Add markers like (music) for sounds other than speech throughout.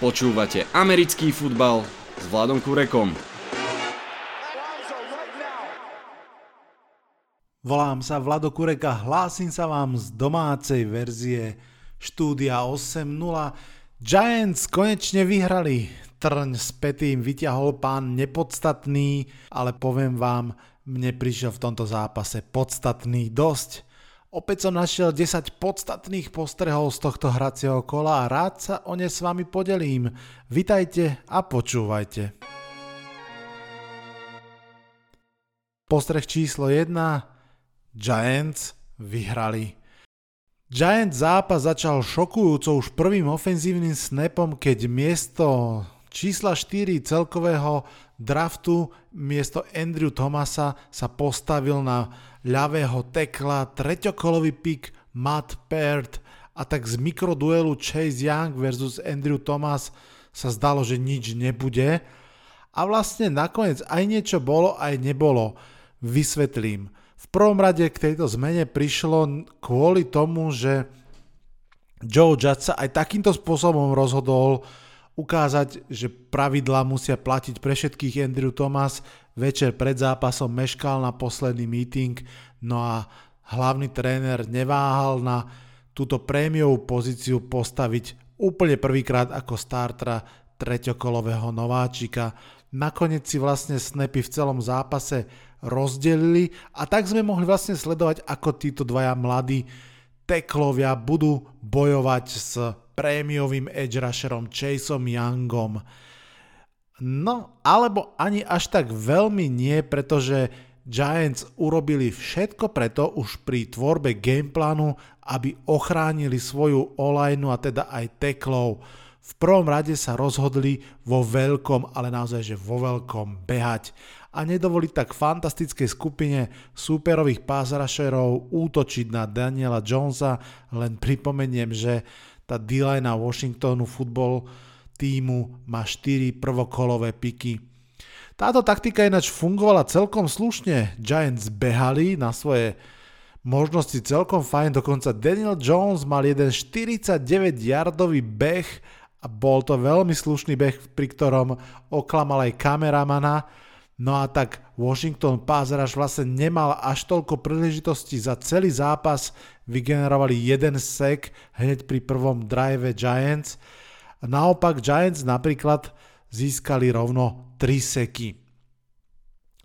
Počúvate americký futbal s Vladom Kurekom. Volám sa Vlado Kurek a hlásim sa vám z domácej verzie štúdia 8.0. Giants konečne vyhrali. Trň s Petým vyťahol pán nepodstatný, ale poviem vám, mne prišiel v tomto zápase podstatný dosť. Opäť som našiel 10 podstatných postrehov z tohto hracieho kola a rád sa o ne s vami podelím. Vitajte a počúvajte. Postreh číslo 1. Giants vyhrali. Giants zápas začal šokujúco už prvým ofenzívnym snapom, keď miesto čísla 4 celkového draftu miesto Andrew Thomasa sa postavil na ľavého tekla, treťokolový pik Matt Peart a tak z mikroduelu Chase Young versus Andrew Thomas sa zdalo, že nič nebude. A vlastne nakoniec aj niečo bolo, aj nebolo. Vysvetlím. V prvom rade k tejto zmene prišlo kvôli tomu, že Joe Judge sa aj takýmto spôsobom rozhodol ukázať, že pravidlá musia platiť pre všetkých Andrew Thomas večer pred zápasom meškal na posledný meeting, no a hlavný tréner neváhal na túto prémiovú pozíciu postaviť úplne prvýkrát ako startra treťokolového nováčika. Nakoniec si vlastne snapy v celom zápase rozdelili a tak sme mohli vlastne sledovať, ako títo dvaja mladí teklovia budú bojovať s prémiovým edge rusherom Chaseom Youngom. No, alebo ani až tak veľmi nie, pretože Giants urobili všetko preto už pri tvorbe gameplánu, aby ochránili svoju olajnu a teda aj teklov. V prvom rade sa rozhodli vo veľkom, ale naozaj že vo veľkom behať a nedovoliť tak fantastickej skupine súperových pázrašerov útočiť na Daniela Jonesa. Len pripomeniem, že tá D-line Washingtonu futbol týmu má 4 prvokolové piky. Táto taktika ináč fungovala celkom slušne. Giants behali na svoje možnosti celkom fajn, dokonca Daniel Jones mal jeden 49-yardový beh a bol to veľmi slušný beh, pri ktorom oklamal aj kameramana. No a tak Washington Pass vlastne nemal až toľko príležitostí za celý zápas, vygenerovali jeden sek hneď pri prvom drive Giants Naopak Giants napríklad získali rovno 3 seky.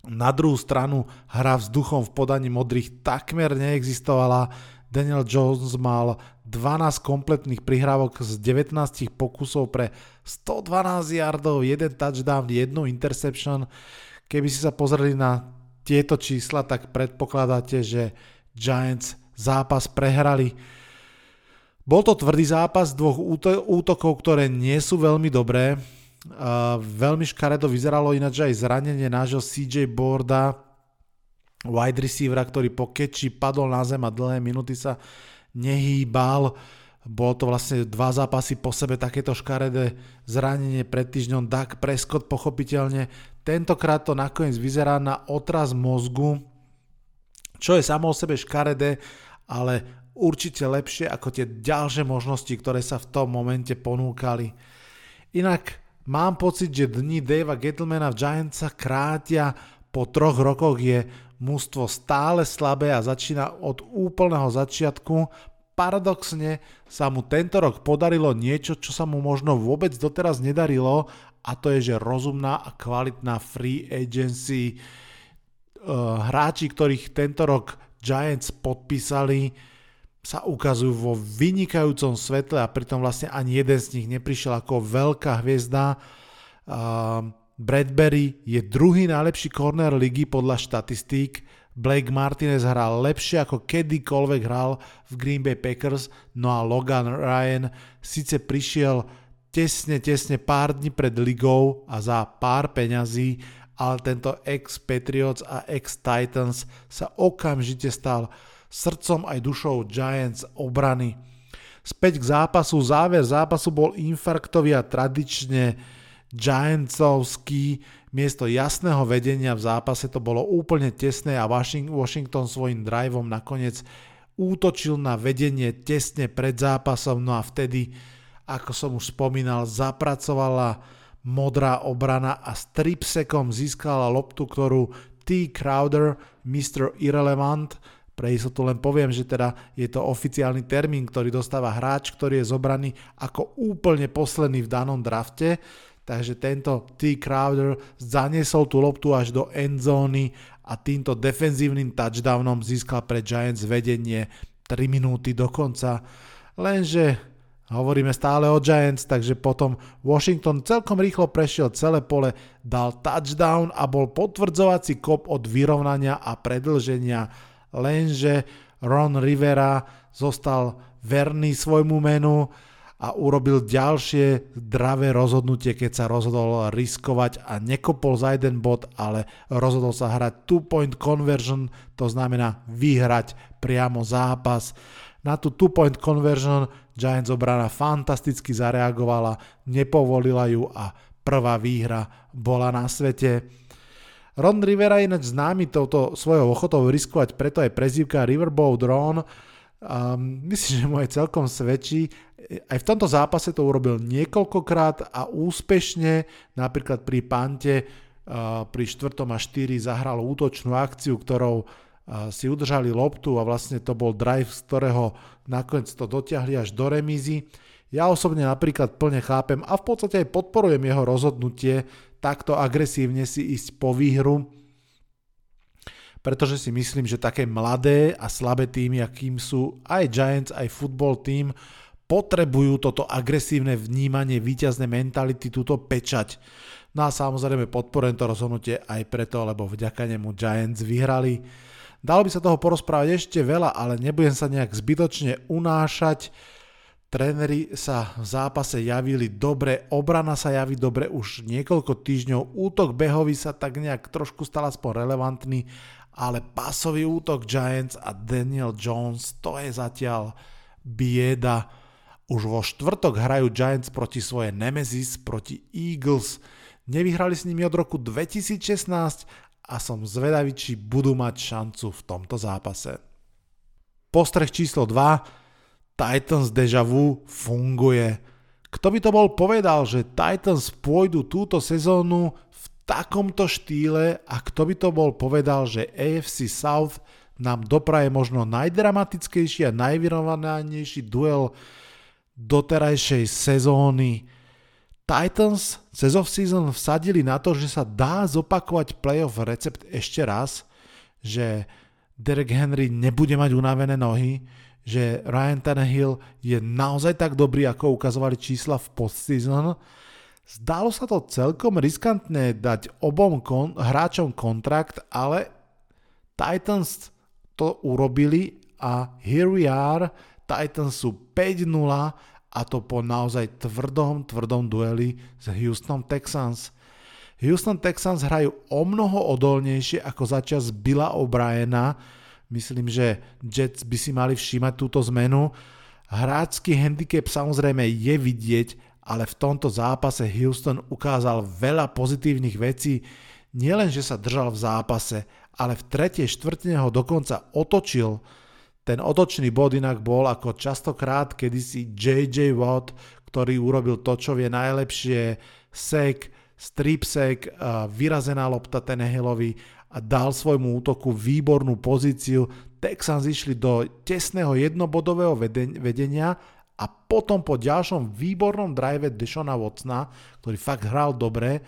Na druhú stranu hra vzduchom v podaní modrých takmer neexistovala. Daniel Jones mal 12 kompletných prihrávok z 19 pokusov pre 112 yardov, jeden touchdown, jednu interception. Keby si sa pozreli na tieto čísla, tak predpokladáte, že Giants zápas prehrali. Bol to tvrdý zápas dvoch útokov, ktoré nie sú veľmi dobré. Veľmi škaredo vyzeralo ináč aj zranenie nášho CJ Boarda, wide receivera, ktorý po keči padol na zem a dlhé minúty sa nehýbal. Bolo to vlastne dva zápasy po sebe takéto škaredé zranenie pred týždňom. Dak Prescott pochopiteľne. Tentokrát to nakoniec vyzerá na otraz mozgu, čo je samo o sebe škaredé, ale určite lepšie ako tie ďalšie možnosti, ktoré sa v tom momente ponúkali. Inak mám pocit, že dni Davea Gettlemana v Giants sa krátia, po troch rokoch je mústvo stále slabé a začína od úplného začiatku. Paradoxne sa mu tento rok podarilo niečo, čo sa mu možno vôbec doteraz nedarilo a to je, že rozumná a kvalitná free agency. Hráči, ktorých tento rok Giants podpísali, sa ukazujú vo vynikajúcom svetle a pritom vlastne ani jeden z nich neprišiel ako veľká hviezda. Bradbury je druhý najlepší corner ligy podľa štatistík. Blake Martinez hral lepšie ako kedykoľvek hral v Green Bay Packers, no a Logan Ryan síce prišiel tesne, tesne pár dní pred ligou a za pár peňazí, ale tento ex-Patriots a ex-Titans sa okamžite stal srdcom aj dušou Giants obrany. Späť k zápasu, záver zápasu bol infarktový a tradične Giantsovský. Miesto jasného vedenia v zápase to bolo úplne tesné a Washington svojim driveom nakoniec útočil na vedenie tesne pred zápasom, no a vtedy ako som už spomínal, zapracovala modrá obrana a stripsekom získala loptu, ktorú T. Crowder, Mr. Irrelevant, pre istotu len poviem, že teda je to oficiálny termín, ktorý dostáva hráč, ktorý je zobraný ako úplne posledný v danom drafte, takže tento T. Crowder zaniesol tú loptu až do endzóny a týmto defenzívnym touchdownom získal pre Giants vedenie 3 minúty do konca. Lenže Hovoríme stále o Giants, takže potom Washington celkom rýchlo prešiel celé pole, dal touchdown a bol potvrdzovací kop od vyrovnania a predlženia, lenže Ron Rivera zostal verný svojmu menu a urobil ďalšie zdravé rozhodnutie, keď sa rozhodol riskovať a nekopol za jeden bod, ale rozhodol sa hrať two-point conversion, to znamená vyhrať priamo zápas. Na tú two-point conversion Giants obrana fantasticky zareagovala, nepovolila ju a prvá výhra bola na svete. Ron Rivera je ináč známy touto svojou ochotou riskovať, preto aj prezývka Riverboat Ron. Um, myslím, že mu aj celkom svedčí. Aj v tomto zápase to urobil niekoľkokrát a úspešne, napríklad pri pante uh, pri 4. a 4 zahral útočnú akciu, ktorou si udržali loptu a vlastne to bol drive, z ktorého nakoniec to dotiahli až do remízy. Ja osobne napríklad plne chápem a v podstate aj podporujem jeho rozhodnutie takto agresívne si ísť po výhru, pretože si myslím, že také mladé a slabé týmy, akým sú aj Giants, aj football tým, potrebujú toto agresívne vnímanie víťaznej mentality, túto pečať. No a samozrejme podporujem to rozhodnutie aj preto, lebo vďaka nemu Giants vyhrali. Dalo by sa toho porozprávať ešte veľa, ale nebudem sa nejak zbytočne unášať. Tréneri sa v zápase javili dobre, obrana sa javí dobre už niekoľko týždňov, útok behový sa tak nejak trošku stal aspoň relevantný, ale pasový útok Giants a Daniel Jones, to je zatiaľ bieda. Už vo štvrtok hrajú Giants proti svoje Nemesis, proti Eagles. Nevyhrali s nimi od roku 2016 a som zvedavý, či budú mať šancu v tomto zápase. Postreh číslo 2. Titans Deja Vu funguje. Kto by to bol povedal, že Titans pôjdu túto sezónu v takomto štýle a kto by to bol povedal, že AFC South nám dopraje možno najdramatickejší a najvyrovanejší duel doterajšej sezóny Titans cez off-season vsadili na to, že sa dá zopakovať playoff recept ešte raz, že Derek Henry nebude mať unavené nohy, že Ryan Tannehill je naozaj tak dobrý, ako ukazovali čísla v postseason. Zdalo sa to celkom riskantné dať obom kon- hráčom kontrakt, ale Titans to urobili a here we are, Titans sú 5-0 a to po naozaj tvrdom, tvrdom dueli s Houston Texans. Houston Texans hrajú o mnoho odolnejšie ako začas Billa O'Briena. Myslím, že Jets by si mali všímať túto zmenu. Hráčsky handicap samozrejme je vidieť, ale v tomto zápase Houston ukázal veľa pozitívnych vecí. Nielen, že sa držal v zápase, ale v tretej štvrtine ho dokonca otočil ten otočný bod inak bol ako častokrát kedysi JJ Watt, ktorý urobil to, čo vie najlepšie, sek, strip sek, vyrazená lopta Tenehillovi a dal svojmu útoku výbornú pozíciu. Texans išli do tesného jednobodového vedenia a potom po ďalšom výbornom drive Deshona Watsona, ktorý fakt hral dobre,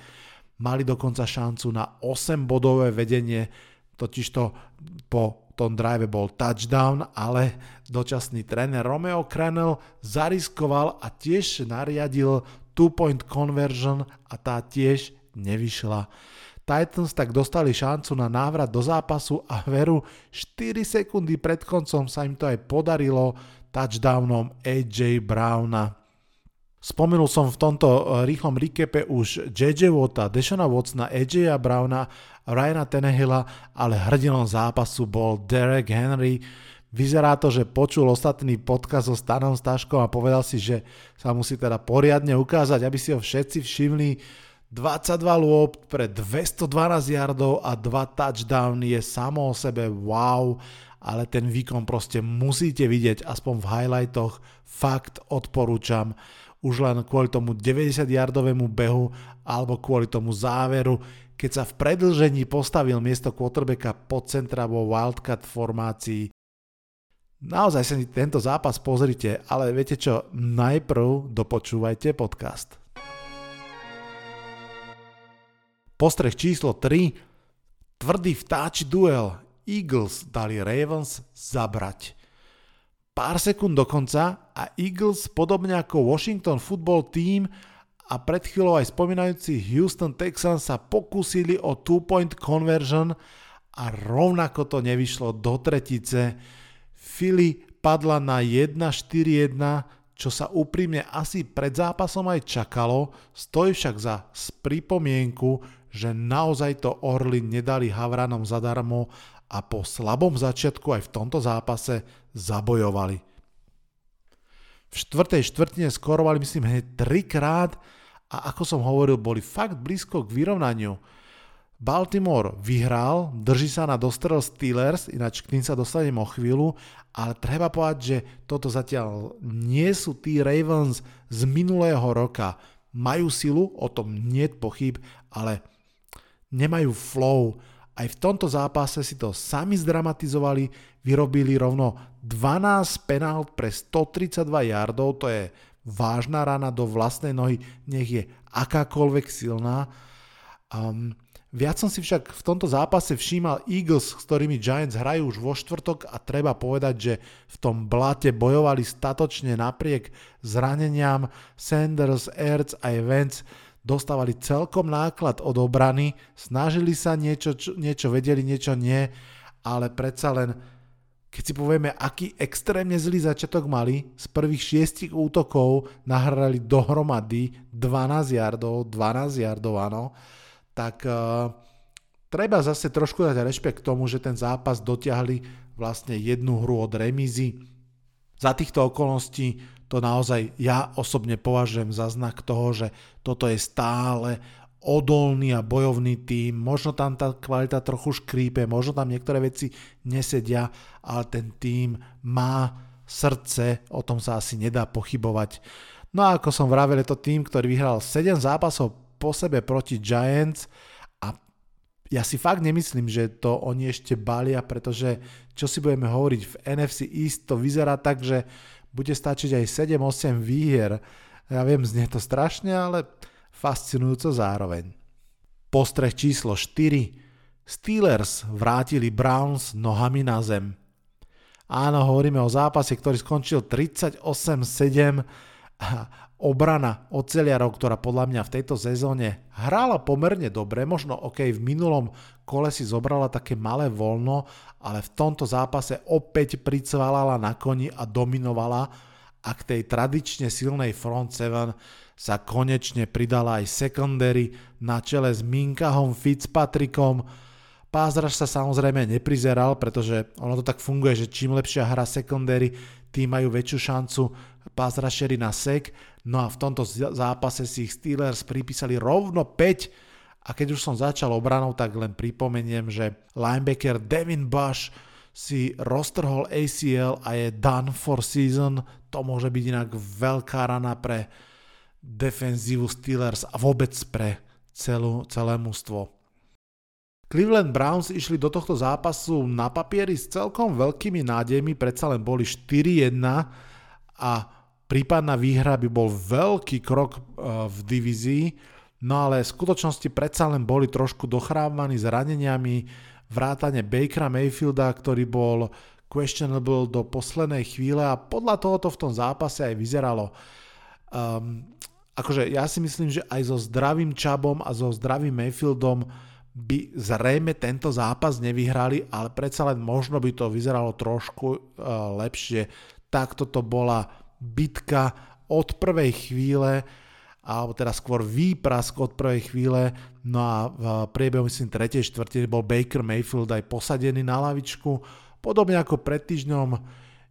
mali dokonca šancu na 8 bodové vedenie, totižto po tom drive bol touchdown, ale dočasný tréner Romeo Cranell zariskoval a tiež nariadil two-point conversion a tá tiež nevyšla. Titans tak dostali šancu na návrat do zápasu a veru 4 sekundy pred koncom sa im to aj podarilo touchdownom AJ Browna. Spomenul som v tomto eh, rýchlom recape už JJ Watta, Deshona Watsona, AJ Browna, Ryana Tenehilla, ale hrdinom zápasu bol Derek Henry. Vyzerá to, že počul ostatný podcast so Stanom Staškom a povedal si, že sa musí teda poriadne ukázať, aby si ho všetci všimli. 22 lôb pre 212 yardov a 2 touchdowny je samo o sebe wow, ale ten výkon proste musíte vidieť aspoň v highlightoch, fakt odporúčam. už len kvôli tomu 90-yardovému behu alebo kvôli tomu záveru, keď sa v predlžení postavil miesto quarterbacka pod centra vo Wildcat formácii. Naozaj sa tento zápas pozrite, ale viete čo, najprv dopočúvajte podcast. Postreh číslo 3. Tvrdý vtáči duel. Eagles dali Ravens zabrať. Pár sekúnd dokonca a Eagles, podobne ako Washington Football Team a pred chvíľou aj spomínajúci Houston Texans sa pokúsili o two-point conversion a rovnako to nevyšlo do tretice. Philly padla na 1-4-1, čo sa úprimne asi pred zápasom aj čakalo, stojí však za pripomienku, že naozaj to Orly nedali Havranom zadarmo a po slabom začiatku aj v tomto zápase zabojovali. V štvrtej štvrtine skorovali myslím hneď trikrát a ako som hovoril, boli fakt blízko k vyrovnaniu. Baltimore vyhral, drží sa na dostrel Steelers, ináč k tým sa dostanem o chvíľu, ale treba povedať, že toto zatiaľ nie sú tí Ravens z minulého roka. Majú silu, o tom nie pochyb, ale nemajú flow. Aj v tomto zápase si to sami zdramatizovali, vyrobili rovno 12 penalt pre 132 yardov, to je vážna rana do vlastnej nohy, nech je akákoľvek silná. Um, viac som si však v tomto zápase všímal Eagles, s ktorými Giants hrajú už vo štvrtok a treba povedať, že v tom blate bojovali statočne napriek zraneniam Sanders, Ertz a Evans dostávali celkom náklad od obrany, snažili sa niečo, čo, niečo vedeli, niečo nie, ale predsa len keď si povieme, aký extrémne zlý začiatok mali, z prvých šiestich útokov nahrali dohromady 12 yardov, 12 yardov, áno, tak uh, treba zase trošku dať rešpekt tomu, že ten zápas dotiahli vlastne jednu hru od remízy. Za týchto okolností to naozaj ja osobne považujem za znak toho, že toto je stále odolný a bojovný tým, možno tam tá kvalita trochu škrípe, možno tam niektoré veci nesedia, ale ten tým má srdce, o tom sa asi nedá pochybovať. No a ako som vravel, je to tým, ktorý vyhral 7 zápasov po sebe proti Giants a ja si fakt nemyslím, že to oni ešte balia, pretože čo si budeme hovoriť v NFC East to vyzerá tak, že bude stačiť aj 7-8 výhier. Ja viem, znie to strašne, ale fascinujúco zároveň. Postreh číslo 4. Steelers vrátili Browns nohami na zem. Áno, hovoríme o zápase, ktorý skončil 38-7 a (laughs) obrana oceliarov, ktorá podľa mňa v tejto sezóne hrála pomerne dobre, možno ok, v minulom kole si zobrala také malé voľno, ale v tomto zápase opäť pricvalala na koni a dominovala a k tej tradične silnej front 7 sa konečne pridala aj secondary na čele s Minkahom Fitzpatrickom. Pázraž sa samozrejme neprizeral, pretože ono to tak funguje, že čím lepšia hra secondary, tým majú väčšiu šancu pázrašery na sek. No a v tomto zápase si ich Steelers pripísali rovno 5 a keď už som začal obranou, tak len pripomeniem, že linebacker Devin Bush si roztrhol ACL a je done for season. To môže byť inak veľká rana pre defenzívu Steelers a vôbec pre celú, celé mústvo. Cleveland Browns išli do tohto zápasu na papieri s celkom veľkými nádejmi, predsa len boli 4-1 a prípadná výhra by bol veľký krok e, v divízii, no ale v skutočnosti predsa len boli trošku dochrávaní zraneniami, vrátane Bakera Mayfielda, ktorý bol questionable do poslednej chvíle a podľa toho to v tom zápase aj vyzeralo. Um, akože ja si myslím, že aj so zdravým Čabom a so zdravým Mayfieldom by zrejme tento zápas nevyhrali, ale predsa len možno by to vyzeralo trošku uh, lepšie. Takto to bola bitka od prvej chvíle, alebo teda skôr výprask od prvej chvíle, no a v priebehu myslím 3. štvrtiny bol Baker Mayfield aj posadený na lavičku, podobne ako pred týždňom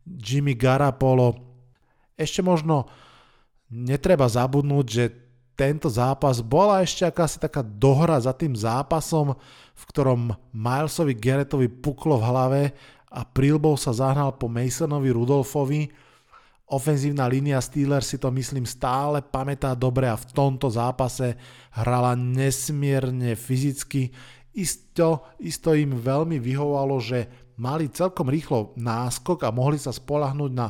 Jimmy Garapolo. Ešte možno netreba zabudnúť, že tento zápas bola ešte akási taká dohra za tým zápasom, v ktorom Milesovi Garrettovi puklo v hlave a prílbou sa zahnal po Masonovi Rudolfovi. Ofenzívna línia Steelers si to myslím stále pamätá dobre a v tomto zápase hrala nesmierne fyzicky. Isto, isto im veľmi vyhovalo, že mali celkom rýchlo náskok a mohli sa spolahnúť na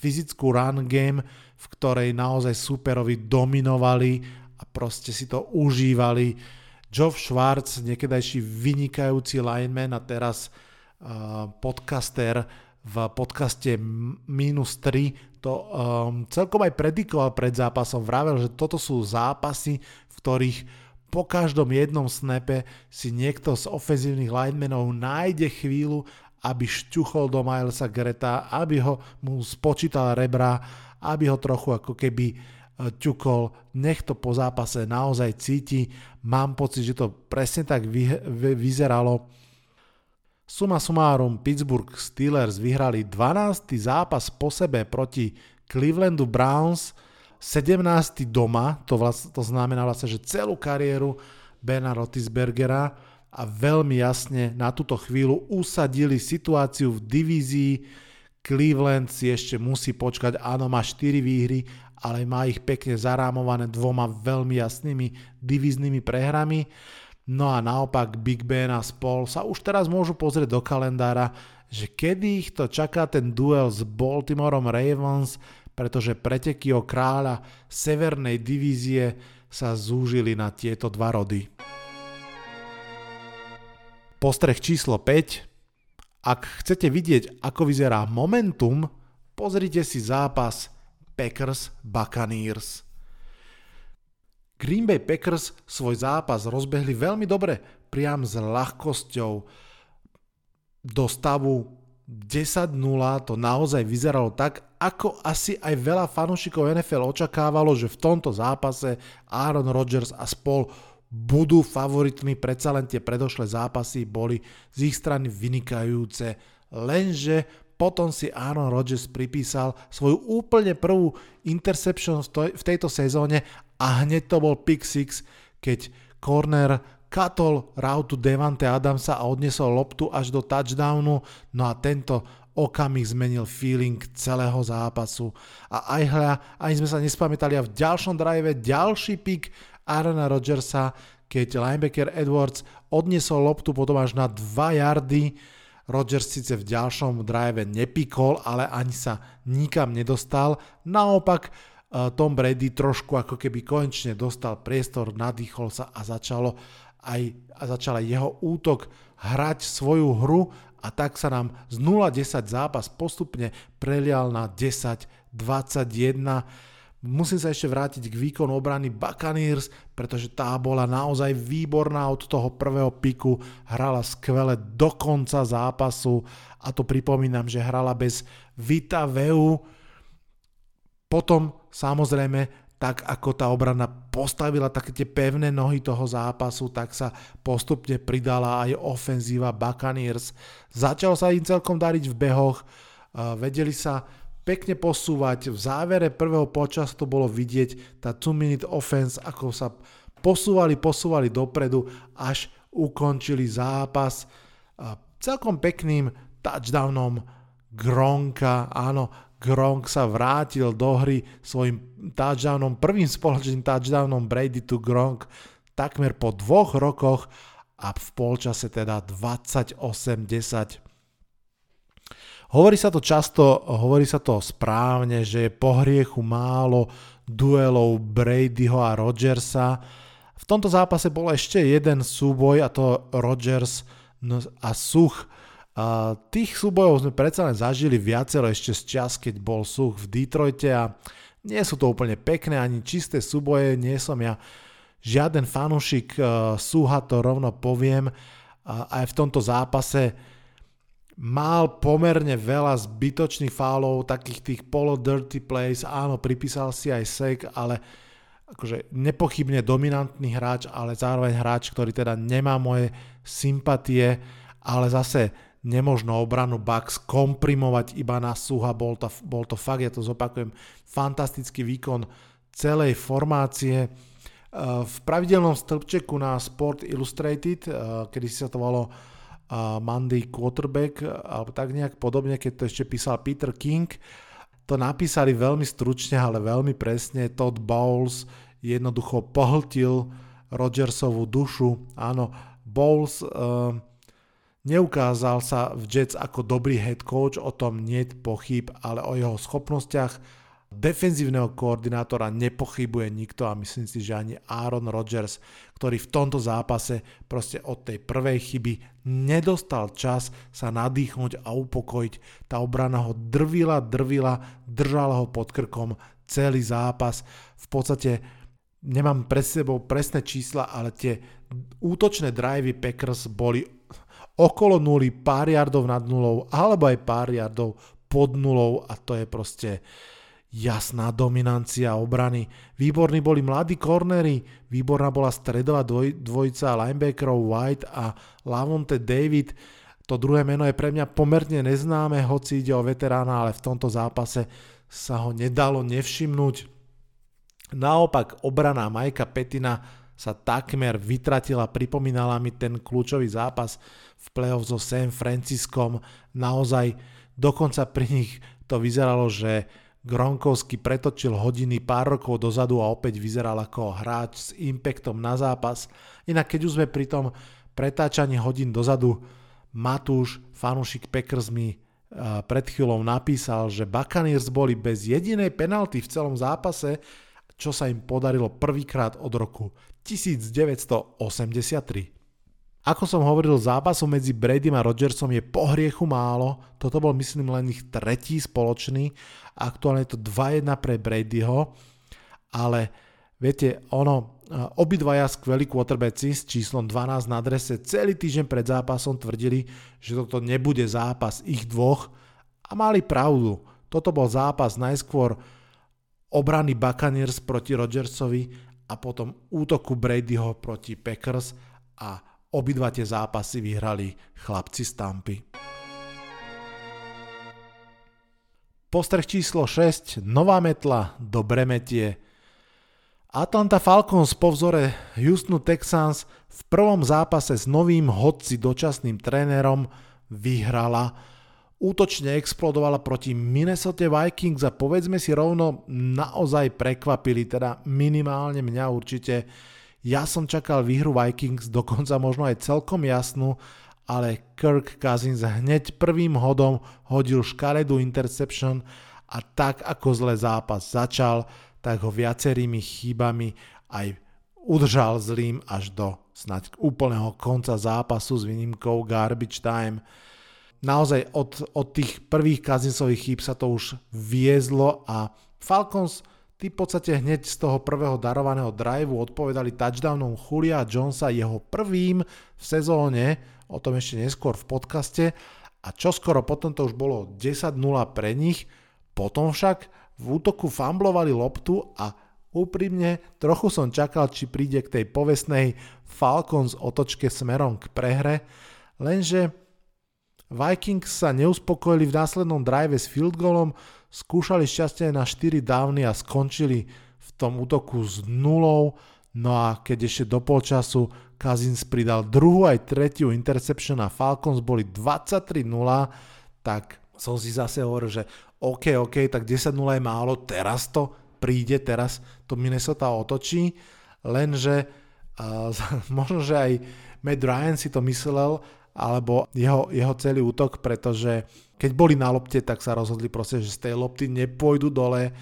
fyzickú run game, v ktorej naozaj superovi dominovali a proste si to užívali. Geoff Schwartz, niekedajší vynikajúci lineman a teraz uh, podcaster v podcaste Minus 3 to um, celkom aj predikoval pred zápasom. Vravel, že toto sú zápasy, v ktorých po každom jednom snape si niekto z ofenzívnych linemenov nájde chvíľu, aby šťuchol do Milesa Greta, aby ho mu spočítal rebra, aby ho trochu ako keby e, ťukol, nech to po zápase naozaj cíti. Mám pocit, že to presne tak vy, vy, vyzeralo. Suma sumárum, Pittsburgh Steelers vyhrali 12. zápas po sebe proti Clevelandu Browns, 17. doma, to, vlast, to znamená vlastne, že celú kariéru Bena Rotisbergera a veľmi jasne na túto chvíľu usadili situáciu v divízii. Cleveland si ešte musí počkať, áno, má 4 výhry, ale má ich pekne zarámované dvoma veľmi jasnými divíznymi prehrami. No a naopak Big Ben a spol sa už teraz môžu pozrieť do kalendára, že kedy ich to čaká ten duel s Baltimoreom Ravens, pretože preteky o kráľa severnej divízie sa zúžili na tieto dva rody. Postreh číslo 5. Ak chcete vidieť, ako vyzerá momentum, pozrite si zápas Packers Buccaneers. Green Bay Packers svoj zápas rozbehli veľmi dobre, priam s ľahkosťou. Do stavu 10-0 to naozaj vyzeralo tak, ako asi aj veľa fanúšikov NFL očakávalo, že v tomto zápase Aaron Rodgers a spol budú favoritmi, predsa len tie predošlé zápasy boli z ich strany vynikajúce, lenže potom si Aaron Rodgers pripísal svoju úplne prvú interception v tejto sezóne a hneď to bol pick six, keď corner katol rautu Devante Adamsa a odnesol loptu až do touchdownu, no a tento okamih zmenil feeling celého zápasu. A aj hľa, ani sme sa nespamätali a v ďalšom drive ďalší pick Arona Rodgersa, keď linebacker Edwards odniesol loptu potom až na 2 yardy, Rodgers síce v ďalšom drive nepikol, ale ani sa nikam nedostal. Naopak tom Brady trošku ako keby konečne dostal priestor, nadýchol sa a začalo aj, a začal aj jeho útok hrať svoju hru a tak sa nám z 0-10 zápas postupne prelial na 10-21. Musím sa ešte vrátiť k výkonu obrany Buccaneers, pretože tá bola naozaj výborná od toho prvého piku, hrala skvele do konca zápasu a to pripomínam, že hrala bez Vita Veu, potom samozrejme, tak ako tá obrana postavila také tie pevné nohy toho zápasu, tak sa postupne pridala aj ofenzíva Buccaneers. Začal sa im celkom dariť v behoch, vedeli sa pekne posúvať. V závere prvého počasu to bolo vidieť, tá 2-minute offense, ako sa posúvali, posúvali dopredu, až ukončili zápas celkom pekným touchdownom Gronka, áno, Gronk sa vrátil do hry svojim touchdownom, prvým spoločným touchdownom Brady to Gronk takmer po dvoch rokoch a v polčase teda 28-10. Hovorí sa to často, hovorí sa to správne, že je po hriechu málo duelov Bradyho a Rodgersa. V tomto zápase bol ešte jeden súboj a to Rodgers a Such tých súbojov sme predsa len zažili viacero ešte z čas, keď bol Such v Detroite a nie sú to úplne pekné ani čisté súboje, nie som ja žiaden fanúšik uh, Suha, to rovno poviem. Uh, aj v tomto zápase mal pomerne veľa zbytočných fálov, takých tých polo dirty plays, áno, pripísal si aj sek, ale akože nepochybne dominantný hráč, ale zároveň hráč, ktorý teda nemá moje sympatie, ale zase nemožno obranu Bucks komprimovať iba na suha, bol to, bol to fakt, ja to zopakujem, fantastický výkon celej formácie. E, v pravidelnom stĺpčeku na Sport Illustrated, e, kedy si sa to volalo e, Monday Quarterback, alebo tak nejak podobne, keď to ešte písal Peter King, to napísali veľmi stručne, ale veľmi presne. Todd Bowles jednoducho pohltil Rodgersovú dušu. Áno, Bowles uh, neukázal sa v Jets ako dobrý head coach, o tom nie pochyb, ale o jeho schopnostiach defenzívneho koordinátora nepochybuje nikto a myslím si, že ani Aaron Rodgers, ktorý v tomto zápase proste od tej prvej chyby nedostal čas sa nadýchnuť a upokojiť. Tá obrana ho drvila, drvila, držala ho pod krkom celý zápas. V podstate nemám pred sebou presné čísla, ale tie útočné drivey Packers boli okolo nuly, pár yardov nad nulou, alebo aj pár yardov pod nulou a to je proste jasná dominancia obrany. Výborní boli mladí kornery, výborná bola stredová dvoj, dvojica linebackerov White a Lavonte David. To druhé meno je pre mňa pomerne neznáme, hoci ide o veterána, ale v tomto zápase sa ho nedalo nevšimnúť. Naopak obrana Majka Petina sa takmer vytratila, pripomínala mi ten kľúčový zápas v playoff so San Franciskom. Naozaj dokonca pri nich to vyzeralo, že Gronkowski pretočil hodiny pár rokov dozadu a opäť vyzeral ako hráč s impactom na zápas. Inak keď už sme pri tom pretáčaní hodín dozadu, Matúš, fanúšik Packers mi pred chvíľou napísal, že Buccaneers boli bez jedinej penalty v celom zápase, čo sa im podarilo prvýkrát od roku 1983. Ako som hovoril, zápasu medzi Bradym a Rodgersom je po hriechu málo, toto bol myslím len ich tretí spoločný, aktuálne je to 2-1 pre Bradyho, ale viete, ono, obidvaja skvelí quarterbacki s číslom 12 na adrese celý týždeň pred zápasom tvrdili, že toto nebude zápas ich dvoch a mali pravdu. Toto bol zápas najskôr obrany Buccaneers proti Rodgersovi a potom útoku Bradyho proti Packers a Obidva tie zápasy vyhrali chlapci z Tampy. Postreh číslo 6. Nová metla do Bremetie. Atlanta Falcons po vzore Houstonu Texans v prvom zápase s novým hodci dočasným trénerom vyhrala. Útočne explodovala proti Minnesota Vikings a povedzme si rovno, naozaj prekvapili, teda minimálne mňa určite ja som čakal výhru Vikings, dokonca možno aj celkom jasnú, ale Kirk Cousins hneď prvým hodom hodil škaredú interception a tak ako zle zápas začal, tak ho viacerými chybami aj udržal zlým až do snať úplného konca zápasu s výnimkou garbage time. Naozaj od, od tých prvých Kazinsových chýb sa to už viezlo a Falcons Tí v podstate hneď z toho prvého darovaného driveu odpovedali touchdownom Julia Jonesa jeho prvým v sezóne, o tom ešte neskôr v podcaste. A čoskoro potom to už bolo 10-0 pre nich, potom však v útoku famblovali loptu a úprimne trochu som čakal, či príde k tej povestnej Falcons otočke smerom k prehre, lenže Vikings sa neuspokojili v následnom drive s field goalom, skúšali šťastie na 4 dávny a skončili v tom útoku s nulou, no a keď ešte do polčasu Kazins pridal druhú aj tretiu interception a Falcons boli 23-0, tak som si zase hovoril, že OK, OK, tak 10-0 je málo, teraz to príde, teraz to Minnesota otočí, lenže uh, (laughs) možno, že aj Matt Ryan si to myslel, alebo jeho, jeho celý útok, pretože keď boli na lopte, tak sa rozhodli proste, že z tej lopty nepôjdu dole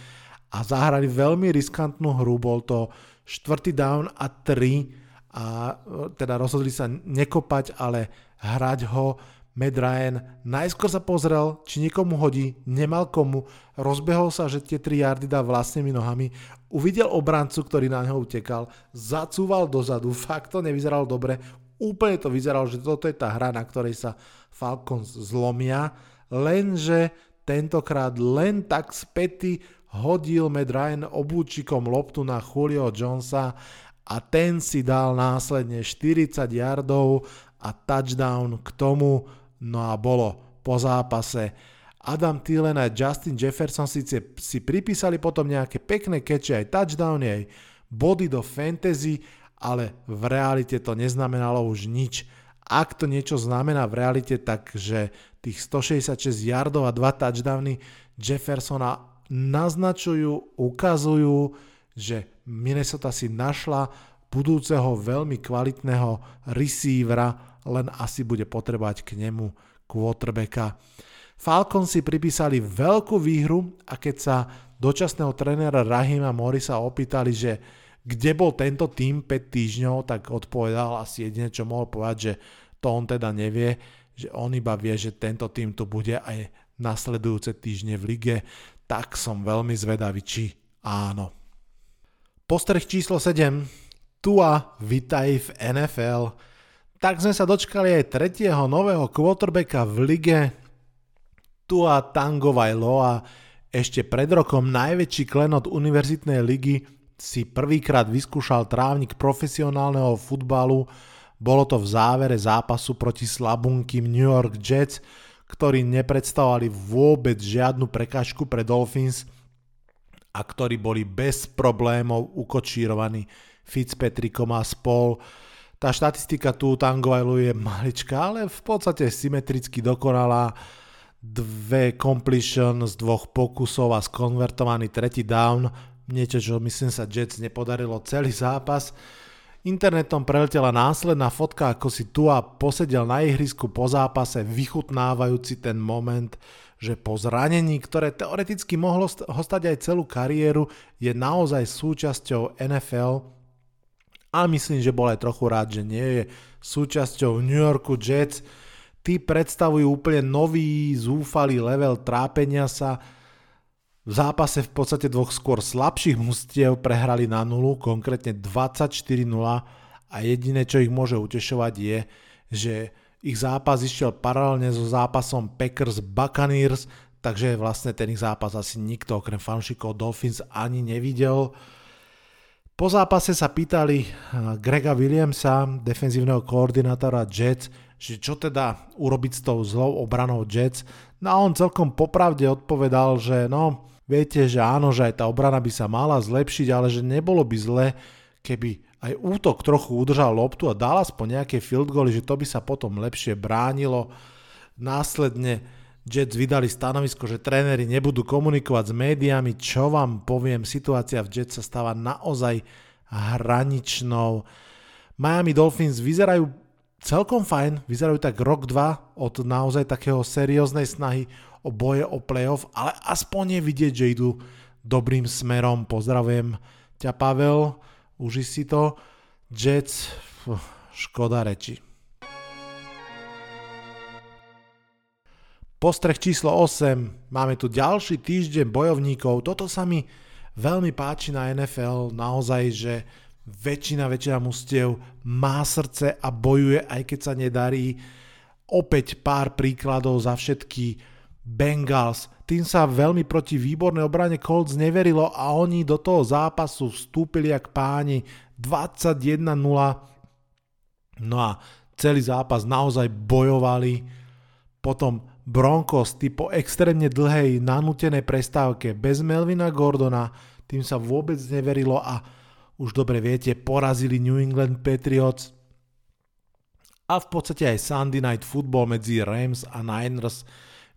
a zahrali veľmi riskantnú hru, bol to štvrtý down a 3 a e, teda rozhodli sa nekopať, ale hrať ho. Matt Ryan najskôr sa pozrel, či niekomu hodí, nemal komu, rozbehol sa, že tie 3 yardy dá vlastnými nohami, uvidel obrancu, ktorý na neho utekal, zacúval dozadu, (laughs) fakt to nevyzeralo dobre, úplne to vyzeralo, že toto je tá hra, na ktorej sa Falcons zlomia lenže tentokrát len tak späty hodil Matt Ryan obúčikom loptu na Julio Jonesa a ten si dal následne 40 yardov a touchdown k tomu, no a bolo po zápase. Adam Thielen a Justin Jefferson síce si pripísali potom nejaké pekné keče, aj touchdowny, aj body do fantasy, ale v realite to neznamenalo už nič. Ak to niečo znamená v realite, takže tých 166 yardov a dva touchdowny Jeffersona naznačujú, ukazujú, že Minnesota si našla budúceho veľmi kvalitného receivera, len asi bude potrebať k nemu quarterbacka. Falcon si pripísali veľkú výhru a keď sa dočasného trénera Rahima Morisa opýtali, že kde bol tento tým 5 týždňov, tak odpovedal asi jedine, čo mohol povedať, že to on teda nevie, že on iba vie, že tento tým tu bude aj nasledujúce týždne v lige, tak som veľmi zvedavý, či áno. Postreh číslo 7. Tua, vitaj v NFL. Tak sme sa dočkali aj tretieho nového quarterbacka v lige. Tua Tangovailoa, ešte pred rokom najväčší klenot univerzitnej ligy, si prvýkrát vyskúšal trávnik profesionálneho futbalu. Bolo to v závere zápasu proti slabunkým New York Jets, ktorí nepredstavovali vôbec žiadnu prekážku pre Dolphins a ktorí boli bez problémov ukočírovaní Fitzpatrickom a spol. Tá štatistika tu Tangovailu je maličká, ale v podstate symetricky dokonalá. Dve completion z dvoch pokusov a skonvertovaný tretí down niečo, čo myslím sa Jets nepodarilo celý zápas. Internetom preletela následná fotka, ako si Tua posedel na ihrisku po zápase, vychutnávajúci ten moment, že po zranení, ktoré teoreticky mohlo ho aj celú kariéru, je naozaj súčasťou NFL a myslím, že bol aj trochu rád, že nie je súčasťou New Yorku Jets. Tí predstavujú úplne nový, zúfalý level trápenia sa, v zápase v podstate dvoch skôr slabších mustiev prehrali na nulu, konkrétne 24-0 a jediné, čo ich môže utešovať je, že ich zápas išiel paralelne so zápasom Packers Buccaneers, takže vlastne ten ich zápas asi nikto okrem fanšikov Dolphins ani nevidel. Po zápase sa pýtali eh, Grega Williamsa, defenzívneho koordinátora Jets, že čo teda urobiť s tou zlou obranou Jets. No a on celkom popravde odpovedal, že no, Viete, že áno, že aj tá obrana by sa mala zlepšiť, ale že nebolo by zle, keby aj útok trochu udržal loptu a dal aspoň nejaké field goally, že to by sa potom lepšie bránilo. Následne Jets vydali stanovisko, že tréneri nebudú komunikovať s médiami, čo vám poviem, situácia v Jets sa stáva naozaj hraničnou. Miami Dolphins vyzerajú celkom fajn, vyzerajú tak rok, dva od naozaj takého serióznej snahy o boje o playoff, ale aspoň je vidieť, že idú dobrým smerom. Pozdravujem ťa Pavel, uži si to. Jets, škoda reči. Postreh číslo 8. Máme tu ďalší týždeň bojovníkov. Toto sa mi veľmi páči na NFL. Naozaj, že väčšina, väčšina mustiev má srdce a bojuje, aj keď sa nedarí. Opäť pár príkladov za všetky Bengals. Tým sa veľmi proti výbornej obrane Colts neverilo a oni do toho zápasu vstúpili jak páni 21-0. No a celý zápas naozaj bojovali. Potom Broncos ty po extrémne dlhej nanútenej prestávke bez Melvina Gordona, tým sa vôbec neverilo a už dobre viete, porazili New England Patriots a v podstate aj Sunday Night Football medzi Rams a Niners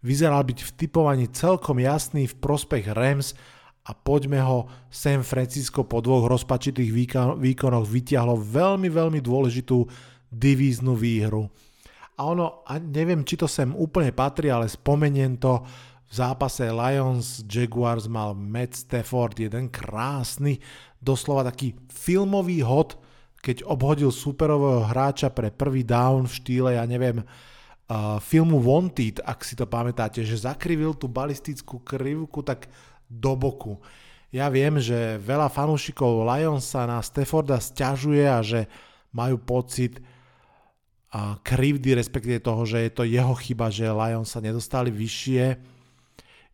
vyzeral byť v typovaní celkom jasný v prospech Rams a poďme ho San Francisco po dvoch rozpačitých výkonoch vytiahlo veľmi, veľmi dôležitú divíznu výhru. A ono, a neviem, či to sem úplne patrí, ale spomeniem to, v zápase Lions Jaguars mal Matt Stafford jeden krásny, doslova taký filmový hod, keď obhodil superového hráča pre prvý down v štýle, ja neviem, filmu Wanted, ak si to pamätáte, že zakrivil tú balistickú krivku tak do boku. Ja viem, že veľa fanúšikov Lions sa na Stafforda stiažuje a že majú pocit a krivdy, respektíve toho, že je to jeho chyba, že Lions sa nedostali vyššie.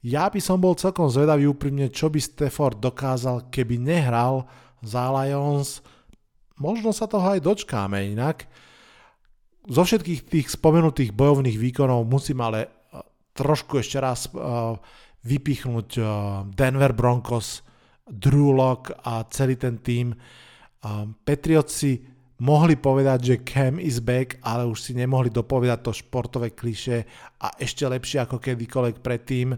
Ja by som bol celkom zvedavý úprimne, čo by Stafford dokázal, keby nehral za Lions. Možno sa toho aj dočkáme inak zo všetkých tých spomenutých bojovných výkonov musím ale eh, trošku ešte raz uh, vypichnúť uh, Denver Broncos, Drew Lock a celý ten tým. Um, Patriotsi mohli povedať, že Cam is back, ale už si nemohli dopovedať to športové kliše a ešte lepšie ako kedykoľvek predtým.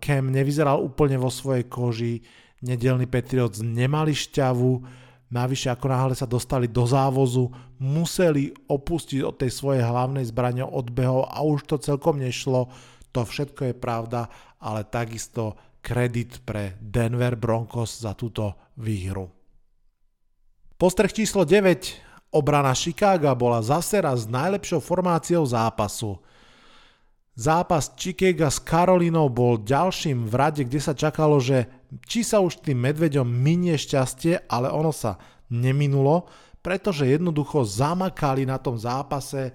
Cam nevyzeral úplne vo svojej koži, nedelní Patriots nemali šťavu, Navyše, ako náhle sa dostali do závozu, museli opustiť od tej svojej hlavnej zbrane odbehov a už to celkom nešlo. To všetko je pravda, ale takisto kredit pre Denver Broncos za túto výhru. Postreh číslo 9. Obrana Chicaga bola zase raz najlepšou formáciou zápasu. Zápas Chicago s Karolinou bol ďalším v rade, kde sa čakalo, že či sa už tým medveďom minie šťastie, ale ono sa neminulo, pretože jednoducho zamakali na tom zápase.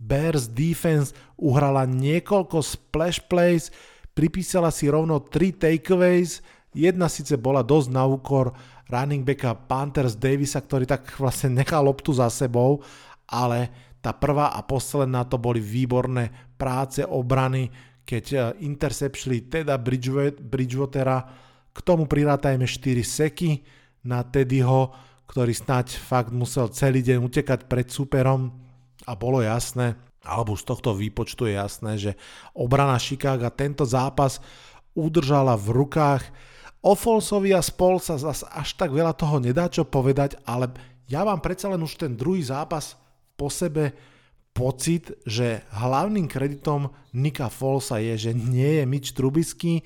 Bears defense uhrala niekoľko splash plays, pripísala si rovno 3 takeaways, jedna síce bola dosť na úkor running backa Panthers Davisa, ktorý tak (laughs) vlastne nechal loptu za sebou, ale tá prvá a posledná to boli výborné práce obrany, keď e, intercepšli teda Bridgewatera, k tomu prirátajme 4 seky na Teddyho, ktorý snať fakt musel celý deň utekať pred superom a bolo jasné, alebo z tohto výpočtu je jasné, že obrana Chicago tento zápas udržala v rukách. O Folsovi a spol sa zase až tak veľa toho nedá čo povedať, ale ja vám predsa len už ten druhý zápas po sebe pocit, že hlavným kreditom Nika Folsa je, že nie je Mitch Trubisky.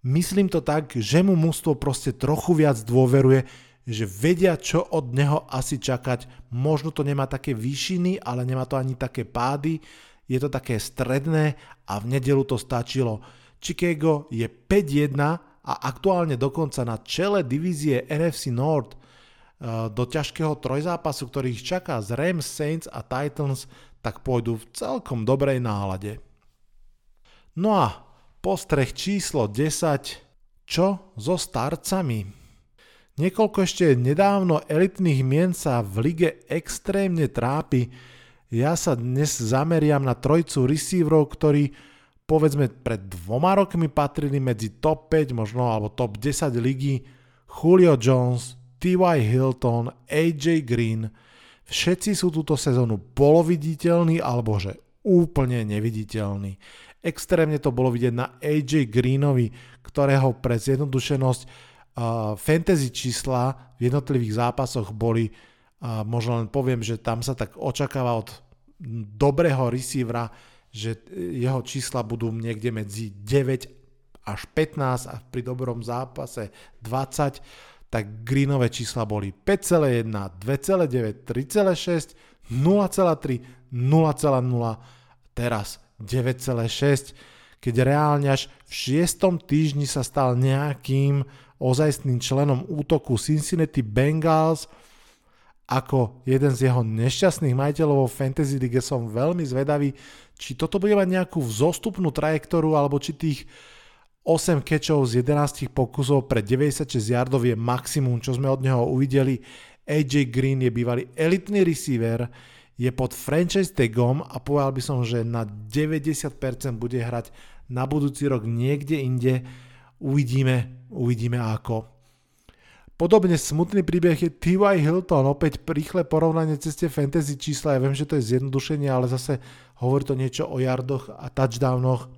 Myslím to tak, že mu mústvo proste trochu viac dôveruje, že vedia, čo od neho asi čakať. Možno to nemá také výšiny, ale nemá to ani také pády. Je to také stredné a v nedelu to stačilo. Chicago je 5-1 a aktuálne dokonca na čele divízie NFC North Eh, do ťažkého trojzápasu, ktorý ich čaká z Rams, Saints a Titans, tak pôjdu v celkom dobrej nálade. No a postreh číslo 10. Čo so starcami? Niekoľko ešte nedávno elitných mien sa v lige extrémne trápi. Ja sa dnes zameriam na trojcu receiverov, ktorí povedzme pred dvoma rokmi patrili medzi top 5, možno alebo top 10 ligy. Julio Jones, T.Y. Hilton, AJ Green, všetci sú túto sezónu poloviditeľní alebo že úplne neviditeľní. Extrémne to bolo vidieť na AJ Greenovi, ktorého pre zjednodušenosť uh, fantasy čísla v jednotlivých zápasoch boli, uh, možno len poviem, že tam sa tak očakáva od dobrého receivera, že jeho čísla budú niekde medzi 9 až 15 a pri dobrom zápase 20 tak greenové čísla boli 5,1, 2,9, 3,6, 0,3, 0,0, teraz 9,6, keď reálne až v 6. týždni sa stal nejakým ozajstným členom útoku Cincinnati Bengals, ako jeden z jeho nešťastných majiteľov vo Fantasy League som veľmi zvedavý, či toto bude mať nejakú vzostupnú trajektoru, alebo či tých 8 catchov z 11 pokusov pre 96 yardov je maximum, čo sme od neho uvideli. AJ Green je bývalý elitný receiver, je pod franchise tagom a povedal by som, že na 90% bude hrať na budúci rok niekde inde. Uvidíme, uvidíme ako. Podobne smutný príbeh je T.Y. Hilton, opäť rýchle porovnanie ceste fantasy čísla, ja viem, že to je zjednodušenie, ale zase hovorí to niečo o yardoch a touchdownoch.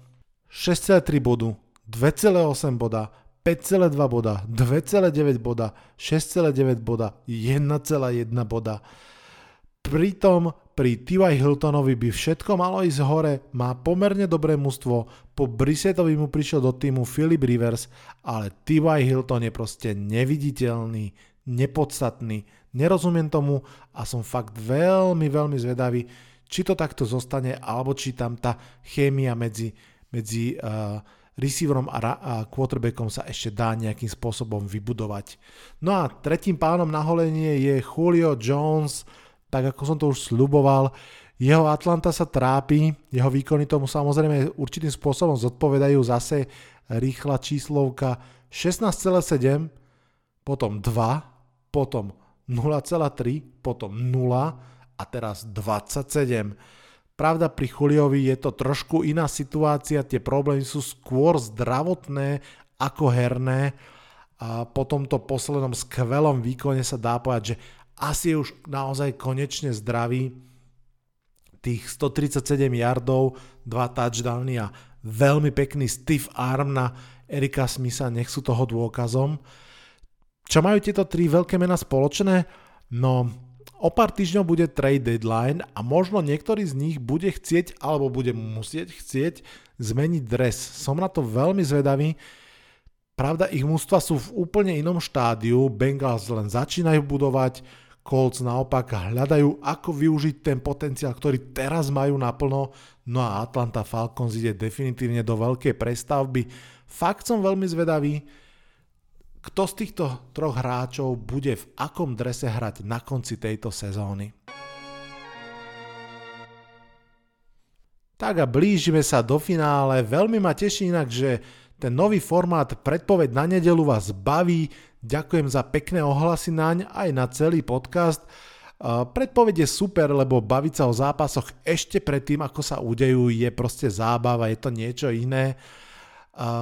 6,3 bodu, 2,8 boda, 5,2 boda, 2,9 boda, 6,9 boda, 1,1 boda. Pritom pri T.Y. Hiltonovi by všetko malo ísť hore, má pomerne dobré mužstvo, po Brissetovi mu prišiel do týmu Philip Rivers, ale T.Y. Hilton je proste neviditeľný, nepodstatný, nerozumiem tomu a som fakt veľmi, veľmi zvedavý, či to takto zostane, alebo či tam tá chémia medzi, medzi uh, receiverom a, ra- a quarterbackom sa ešte dá nejakým spôsobom vybudovať. No a tretím pánom na holenie je Julio Jones, tak ako som to už sluboval. Jeho Atlanta sa trápi, jeho výkony tomu samozrejme určitým spôsobom zodpovedajú zase rýchla číslovka 16,7, potom 2, potom 0,3, potom 0 a teraz 27. Pravda pri Juliovi je to trošku iná situácia, tie problémy sú skôr zdravotné ako herné a po tomto poslednom skvelom výkone sa dá povedať, že asi je už naozaj konečne zdravý. Tých 137 yardov, dva touchdowny a veľmi pekný stiff arm na Erika Smitha, nech sú toho dôkazom. Čo majú tieto tri veľké mená spoločné? No, o pár týždňov bude trade deadline a možno niektorý z nich bude chcieť alebo bude musieť chcieť zmeniť dres. Som na to veľmi zvedavý. Pravda, ich mústva sú v úplne inom štádiu, Bengals len začínajú budovať, Colts naopak hľadajú, ako využiť ten potenciál, ktorý teraz majú naplno, no a Atlanta Falcons ide definitívne do veľkej prestavby. Fakt som veľmi zvedavý, kto z týchto troch hráčov bude v akom drese hrať na konci tejto sezóny. Tak a blížime sa do finále. Veľmi ma teší inak, že ten nový formát predpoveď na nedelu vás baví. Ďakujem za pekné ohlasy naň aj na celý podcast. Predpoveď je super, lebo baviť sa o zápasoch ešte predtým, ako sa udejú, je proste zábava, je to niečo iné.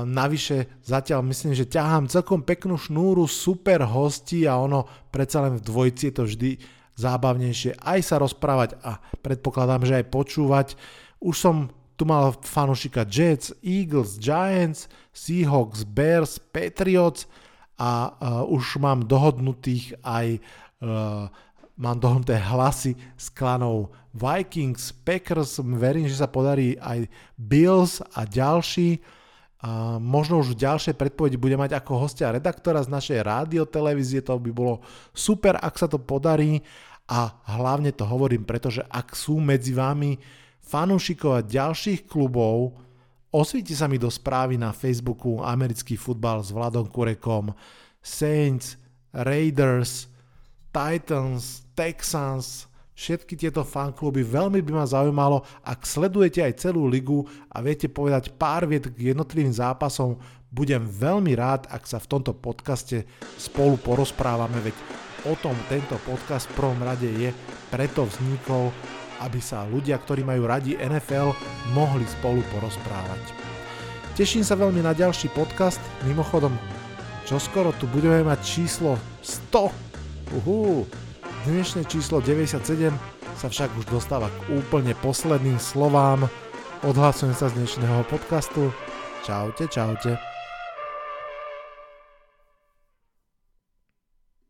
Navyše zatiaľ myslím, že ťahám celkom peknú šnúru, super hosti a ono predsa len v dvojci je to vždy zábavnejšie aj sa rozprávať a predpokladám, že aj počúvať. Už som tu mal fanušika Jets, Eagles, Giants, Seahawks, Bears, Patriots a uh, už mám dohodnutých aj uh, mám dohodnuté hlasy z klanov Vikings, Packers, verím, že sa podarí aj Bills a ďalší. A možno už v ďalšej predpovedi bude mať ako hostia redaktora z našej rádiotelevízie, to by bolo super, ak sa to podarí. A hlavne to hovorím, pretože ak sú medzi vami fanúšikov a ďalších klubov, osvíti sa mi do správy na Facebooku Americký futbal s Vladom Kurekom, Saints, Raiders, Titans, Texans, všetky tieto fankluby. Veľmi by ma zaujímalo, ak sledujete aj celú ligu a viete povedať pár viet k jednotlivým zápasom, budem veľmi rád, ak sa v tomto podcaste spolu porozprávame, veď o tom tento podcast v prvom rade je, preto vznikol aby sa ľudia, ktorí majú radi NFL, mohli spolu porozprávať. Teším sa veľmi na ďalší podcast, mimochodom, čo skoro tu budeme mať číslo 100. Uhú. Dnešné číslo 97 sa však už dostáva k úplne posledným slovám. Odhlasujem sa z dnešného podcastu. Čaute, čaute.